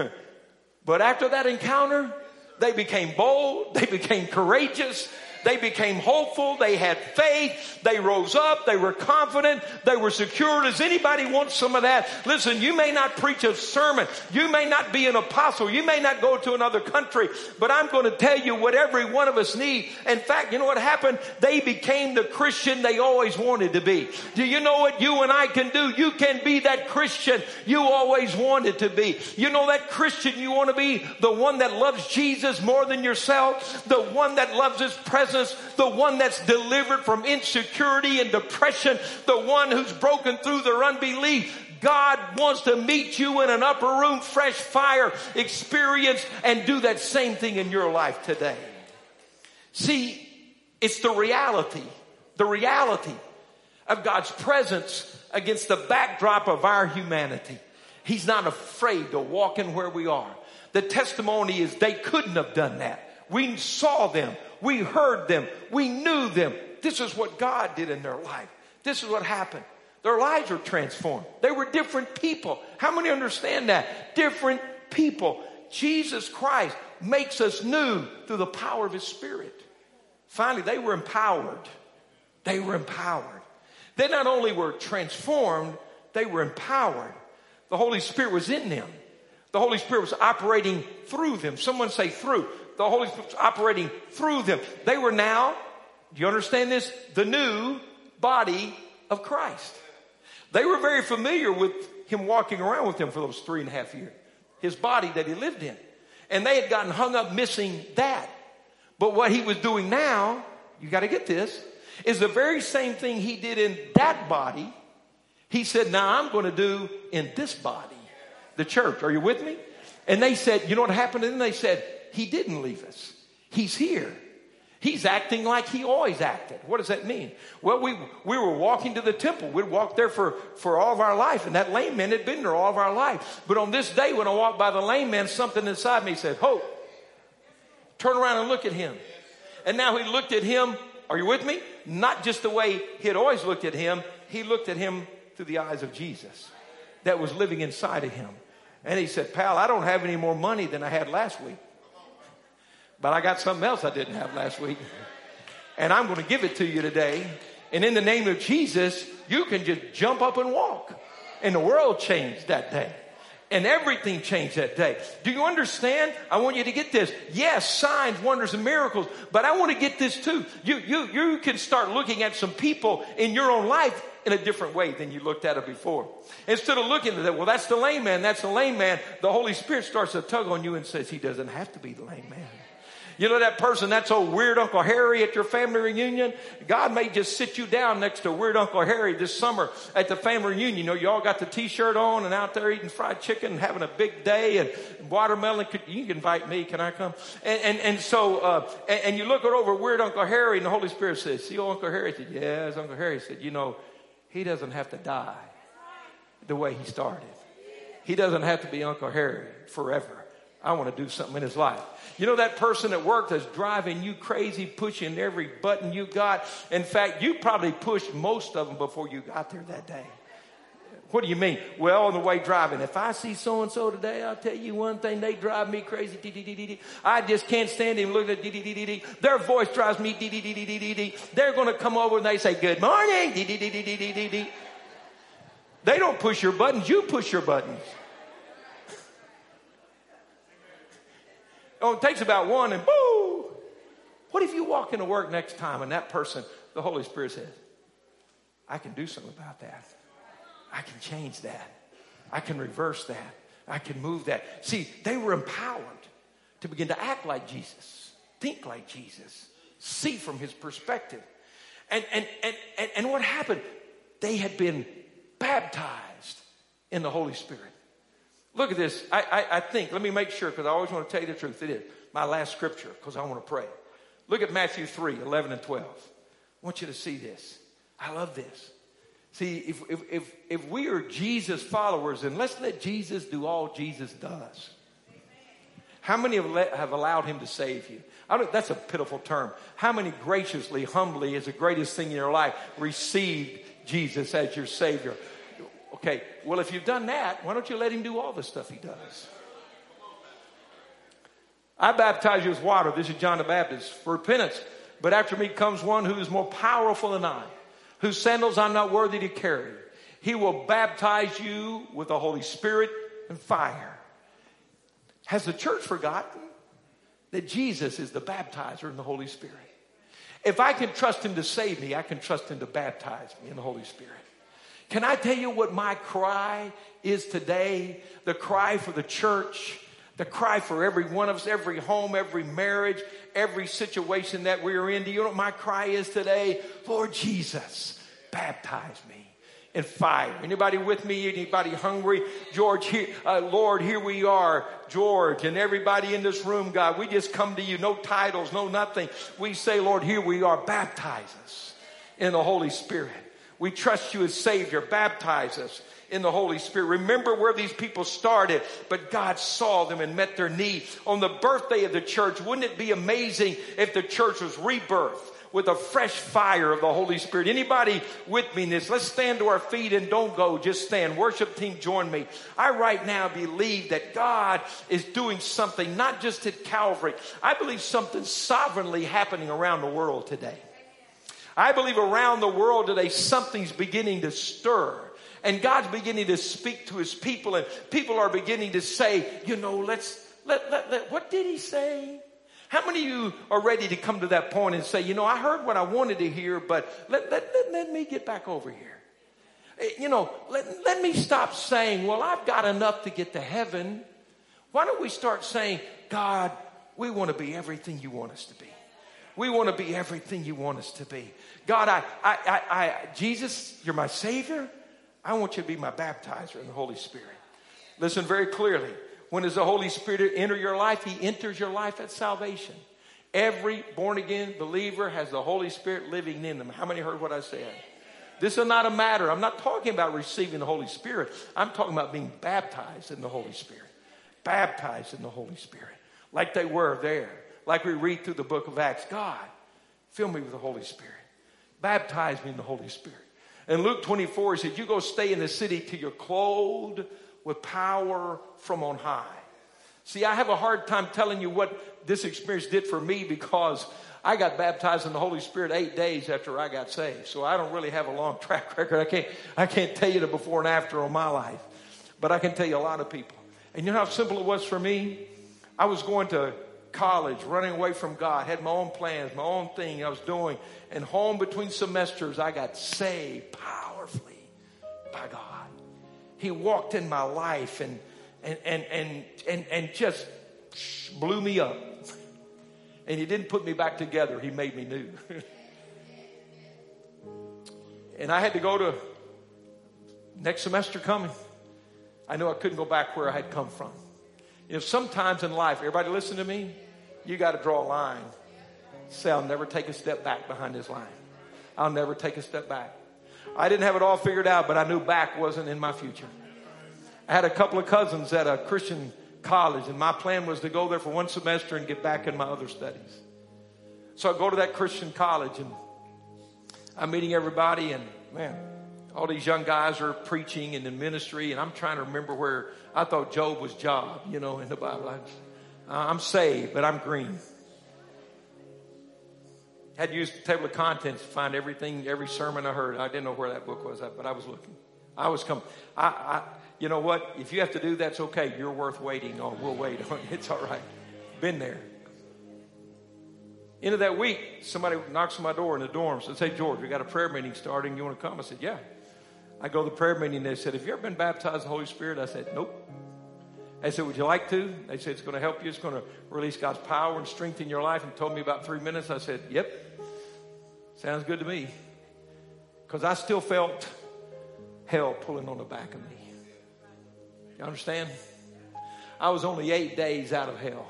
but after that encounter, they became bold. They became courageous. They became hopeful. They had faith. They rose up. They were confident. They were secure. Does anybody want some of that? Listen, you may not preach a sermon. You may not be an apostle. You may not go to another country, but I'm going to tell you what every one of us need. In fact, you know what happened? They became the Christian they always wanted to be. Do you know what you and I can do? You can be that Christian you always wanted to be. You know that Christian you want to be? The one that loves Jesus more than yourself. The one that loves his presence Jesus, the one that's delivered from insecurity and depression, the one who's broken through their unbelief. God wants to meet you in an upper room, fresh fire experience and do that same thing in your life today. See, it's the reality, the reality of God's presence against the backdrop of our humanity. He's not afraid to walk in where we are. The testimony is they couldn't have done that. We saw them. We heard them. We knew them. This is what God did in their life. This is what happened. Their lives were transformed. They were different people. How many understand that? Different people. Jesus Christ makes us new through the power of His Spirit. Finally, they were empowered. They were empowered. They not only were transformed, they were empowered. The Holy Spirit was in them. The Holy Spirit was operating through them. Someone say through the Holy Spirit operating through them. They were now, do you understand this? The new body of Christ. They were very familiar with him walking around with them for those three and a half years. His body that he lived in. And they had gotten hung up missing that. But what he was doing now, you got to get this, is the very same thing he did in that body. He said, now I'm going to do in this body, the church. Are you with me? And they said, you know what happened to them? They said, he didn't leave us. He's here. He's acting like he always acted. What does that mean? Well, we, we were walking to the temple. We'd walked there for, for all of our life, and that lame man had been there all of our life. But on this day, when I walked by the lame man, something inside me said, Hope. Turn around and look at him. And now he looked at him. Are you with me? Not just the way he had always looked at him, he looked at him through the eyes of Jesus that was living inside of him. And he said, Pal, I don't have any more money than I had last week. But I got something else I didn't have last week. And I'm going to give it to you today. And in the name of Jesus, you can just jump up and walk. And the world changed that day. And everything changed that day. Do you understand? I want you to get this. Yes, signs, wonders, and miracles, but I want to get this too. You, you, you can start looking at some people in your own life in a different way than you looked at it before. Instead of looking at that, well, that's the lame man, that's the lame man, the Holy Spirit starts to tug on you and says, he doesn't have to be the lame man. You know that person, that's old weird Uncle Harry at your family reunion? God may just sit you down next to weird Uncle Harry this summer at the family reunion. You know, you all got the t-shirt on and out there eating fried chicken and having a big day and watermelon. You can invite me. Can I come? And, and, and so, uh, and, and, you look it over weird Uncle Harry and the Holy Spirit says, see old Uncle Harry? I said, yes, Uncle Harry said, you know, he doesn't have to die the way he started. He doesn't have to be Uncle Harry forever. I want to do something in his life. You know that person at work that's driving you crazy, pushing every button you got? In fact, you probably pushed most of them before you got there that day. What do you mean? Well, on the way driving, if I see so and so today, I'll tell you one thing, they drive me crazy. I just can't stand him looking at Their voice drives me. They're going to come over and they say, Good morning. They don't push your buttons, you push your buttons. Oh, it takes about one and boo. What if you walk into work next time and that person, the Holy Spirit says, I can do something about that. I can change that. I can reverse that. I can move that. See, they were empowered to begin to act like Jesus, think like Jesus, see from his perspective. And, and, and, and, and what happened? They had been baptized in the Holy Spirit. Look at this. I, I, I think, let me make sure because I always want to tell you the truth. It is my last scripture because I want to pray. Look at Matthew 3 11 and 12. I want you to see this. I love this. See, if, if, if, if we are Jesus followers, then let's let Jesus do all Jesus does. How many have, let, have allowed him to save you? that's a pitiful term. How many graciously, humbly, is the greatest thing in your life, received Jesus as your Savior? Okay, well, if you've done that, why don't you let him do all the stuff he does? I baptize you with water. This is John the Baptist for repentance. But after me comes one who is more powerful than I, whose sandals I'm not worthy to carry. He will baptize you with the Holy Spirit and fire. Has the church forgotten that Jesus is the baptizer in the Holy Spirit? If I can trust him to save me, I can trust him to baptize me in the Holy Spirit. Can I tell you what my cry is today? The cry for the church, the cry for every one of us, every home, every marriage, every situation that we are in. Do you know what my cry is today? Lord Jesus, baptize me in fire. Anybody with me? Anybody hungry? George, here, uh, Lord, here we are, George, and everybody in this room, God. We just come to you, no titles, no nothing. We say, Lord, here we are. Baptize us in the Holy Spirit. We trust you as Savior. Baptize us in the Holy Spirit. Remember where these people started, but God saw them and met their need. On the birthday of the church, wouldn't it be amazing if the church was rebirthed? With a fresh fire of the Holy Spirit. Anybody with me in this? Let's stand to our feet and don't go. Just stand. Worship team, join me. I right now believe that God is doing something, not just at Calvary. I believe something sovereignly happening around the world today. I believe around the world today something's beginning to stir. And God's beginning to speak to his people, and people are beginning to say, you know, let's, let, let, let, what did he say? How many of you are ready to come to that point and say, you know, I heard what I wanted to hear, but let, let, let, let me get back over here? Eh, you know, let, let me stop saying, well, I've got enough to get to heaven. Why don't we start saying, God, we want to be everything you want us to be. We want to be everything you want us to be. God, I, I, I, I, Jesus, you're my Savior. I want you to be my baptizer in the Holy Spirit. Listen very clearly. When does the Holy Spirit enter your life? He enters your life at salvation. Every born again believer has the Holy Spirit living in them. How many heard what I said? This is not a matter. I'm not talking about receiving the Holy Spirit. I'm talking about being baptized in the Holy Spirit. Baptized in the Holy Spirit. Like they were there like we read through the book of Acts God, fill me with the Holy Spirit. Baptize me in the Holy Spirit. And Luke 24, he said, You go stay in the city till you're clothed with power from on high. See, I have a hard time telling you what this experience did for me because I got baptized in the Holy Spirit eight days after I got saved. So I don't really have a long track record. I can't, I can't tell you the before and after on my life. But I can tell you a lot of people. And you know how simple it was for me? I was going to college, running away from God, had my own plans, my own thing I was doing. And home between semesters, I got saved powerfully. by God. He walked in my life and, and, and, and, and, and just blew me up. And he didn't put me back together. He made me new. and I had to go to next semester coming. I knew I couldn't go back where I had come from. You know, sometimes in life, everybody listen to me, you got to draw a line. Say, I'll never take a step back behind this line. I'll never take a step back. I didn't have it all figured out, but I knew back wasn't in my future. I had a couple of cousins at a Christian college, and my plan was to go there for one semester and get back in my other studies. So I go to that Christian college, and I'm meeting everybody, and man, all these young guys are preaching and in ministry, and I'm trying to remember where I thought Job was Job, you know, in the Bible. I, Uh, am saved, but I'm green. Had to use the table of contents to find everything, every sermon I heard. I didn't know where that book was at, but I was looking. I was coming. I, I, you know what? If you have to do that's okay. You're worth waiting on. We'll wait on. It's all right. Been there. End of that week, somebody knocks on my door in the dorm. Says, "Hey George, we got a prayer meeting starting. You want to come?" I said, "Yeah." I go to the prayer meeting. They said, "Have you ever been baptized the Holy Spirit?" I said, "Nope." I said, Would you like to? They said, It's going to help you. It's going to release God's power and strength in your life. And told me about three minutes. I said, Yep. Sounds good to me. Because I still felt hell pulling on the back of me. You understand? I was only eight days out of hell.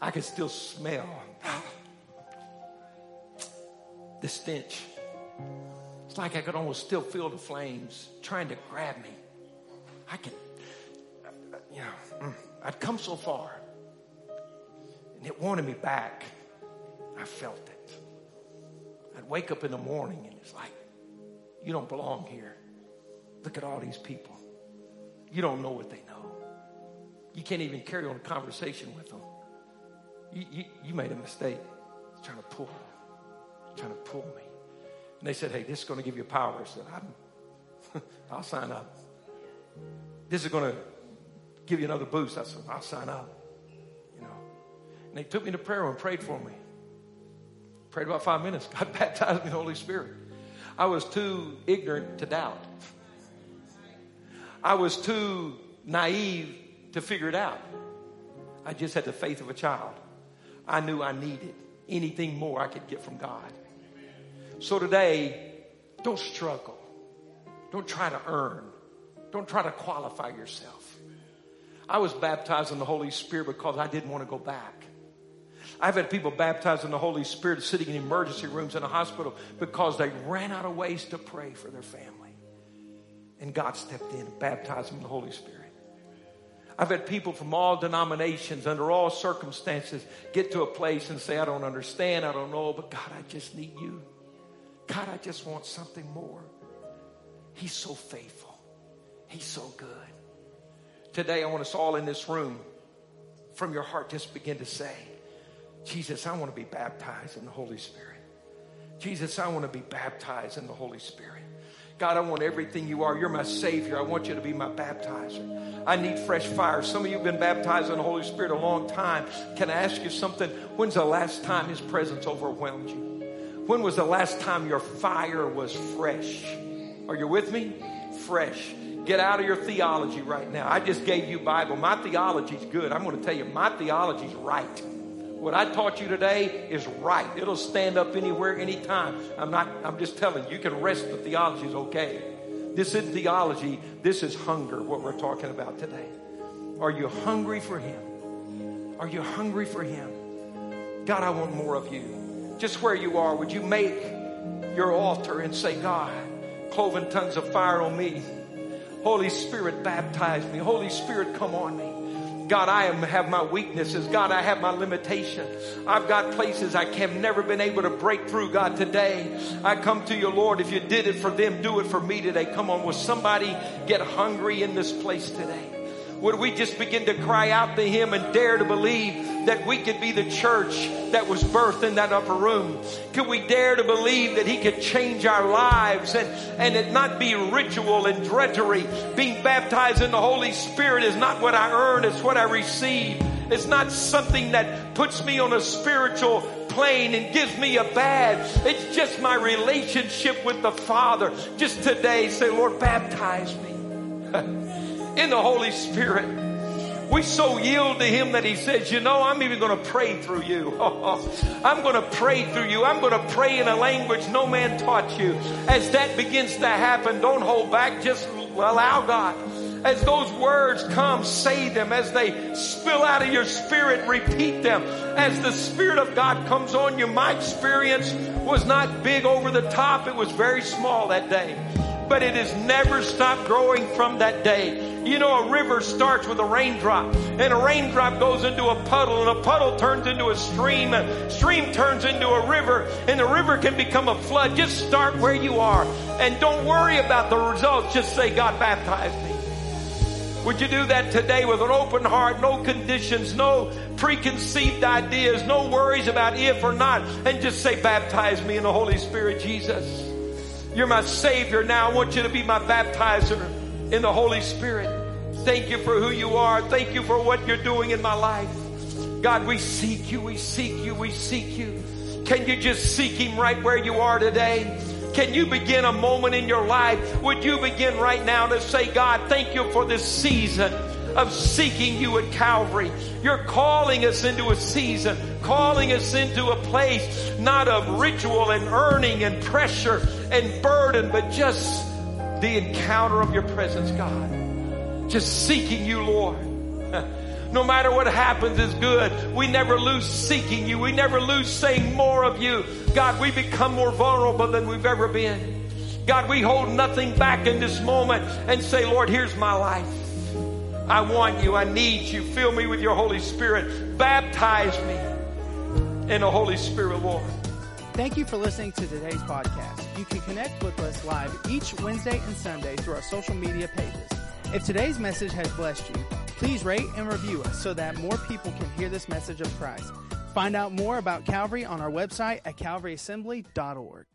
I could still smell the stench. It's like I could almost still feel the flames trying to grab me. I could, you know, mm, I'd come so far and it wanted me back. I felt it. I'd wake up in the morning and it's like, you don't belong here. Look at all these people. You don't know what they know. You can't even carry on a conversation with them. You, you, you made a mistake It's trying to pull, trying to pull me. And they said, hey, this is going to give you power. I said, I'm, I'll sign up. This is going to give you another boost. I said, I'll sign up. You know. And they took me to prayer and prayed for me. Prayed about five minutes. God baptized me in the Holy Spirit. I was too ignorant to doubt. I was too naive to figure it out. I just had the faith of a child. I knew I needed anything more I could get from God. So today, don't struggle. Don't try to earn. Don't try to qualify yourself. I was baptized in the Holy Spirit because I didn't want to go back. I've had people baptized in the Holy Spirit sitting in emergency rooms in a hospital because they ran out of ways to pray for their family. And God stepped in and baptized them in the Holy Spirit. I've had people from all denominations, under all circumstances, get to a place and say, I don't understand, I don't know, but God, I just need you. God, I just want something more. He's so faithful. He's so good. Today, I want us all in this room, from your heart, just begin to say, Jesus, I want to be baptized in the Holy Spirit. Jesus, I want to be baptized in the Holy Spirit. God, I want everything you are. You're my Savior. I want you to be my baptizer. I need fresh fire. Some of you have been baptized in the Holy Spirit a long time. Can I ask you something? When's the last time His presence overwhelmed you? When was the last time your fire was fresh? Are you with me? Fresh. Get out of your theology right now. I just gave you Bible. My theology's good. I'm going to tell you, my theology's right. What I taught you today is right. It'll stand up anywhere, anytime. I'm not, I'm just telling you, you can rest the theology is okay. This isn't theology, this is hunger, what we're talking about today. Are you hungry for Him? Are you hungry for Him? God, I want more of you. Just where you are, would you make your altar and say, God, cloven tongues of fire on me. Holy Spirit, baptize me. Holy Spirit, come on me. God, I am, have my weaknesses. God, I have my limitations. I've got places I have never been able to break through. God, today I come to you, Lord. If you did it for them, do it for me today. Come on, will somebody get hungry in this place today? Would we just begin to cry out to Him and dare to believe that we could be the church that was birthed in that upper room? Could we dare to believe that He could change our lives and, and it not be ritual and drudgery? Being baptized in the Holy Spirit is not what I earn, it's what I receive. It's not something that puts me on a spiritual plane and gives me a badge. It's just my relationship with the Father. Just today say, Lord, baptize me in the Holy Spirit. We so yield to Him that He says, you know, I'm even going to pray through you. I'm going to pray through you. I'm going to pray in a language no man taught you. As that begins to happen, don't hold back. Just allow God. As those words come, say them. As they spill out of your spirit, repeat them. As the Spirit of God comes on you, my experience was not big over the top. It was very small that day. But it has never stopped growing from that day. You know, a river starts with a raindrop, and a raindrop goes into a puddle, and a puddle turns into a stream, and stream turns into a river, and the river can become a flood. Just start where you are, and don't worry about the results. Just say, God, baptize me. Would you do that today with an open heart, no conditions, no preconceived ideas, no worries about if or not, and just say, baptize me in the Holy Spirit, Jesus. You're my Savior now. I want you to be my baptizer in the Holy Spirit. Thank you for who you are. Thank you for what you're doing in my life. God, we seek you, we seek you, we seek you. Can you just seek Him right where you are today? Can you begin a moment in your life? Would you begin right now to say, God, thank you for this season of seeking you at Calvary. You're calling us into a season, calling us into a place not of ritual and earning and pressure and burden, but just the encounter of your presence, God. Just seeking you, Lord. No matter what happens is good. We never lose seeking you. We never lose saying more of you. God, we become more vulnerable than we've ever been. God, we hold nothing back in this moment and say, Lord, here's my life. I want you. I need you. Fill me with your Holy Spirit. Baptize me in the Holy Spirit, Lord. Thank you for listening to today's podcast. You can connect with us live each Wednesday and Sunday through our social media pages. If today's message has blessed you, please rate and review us so that more people can hear this message of Christ. Find out more about Calvary on our website at calvaryassembly.org.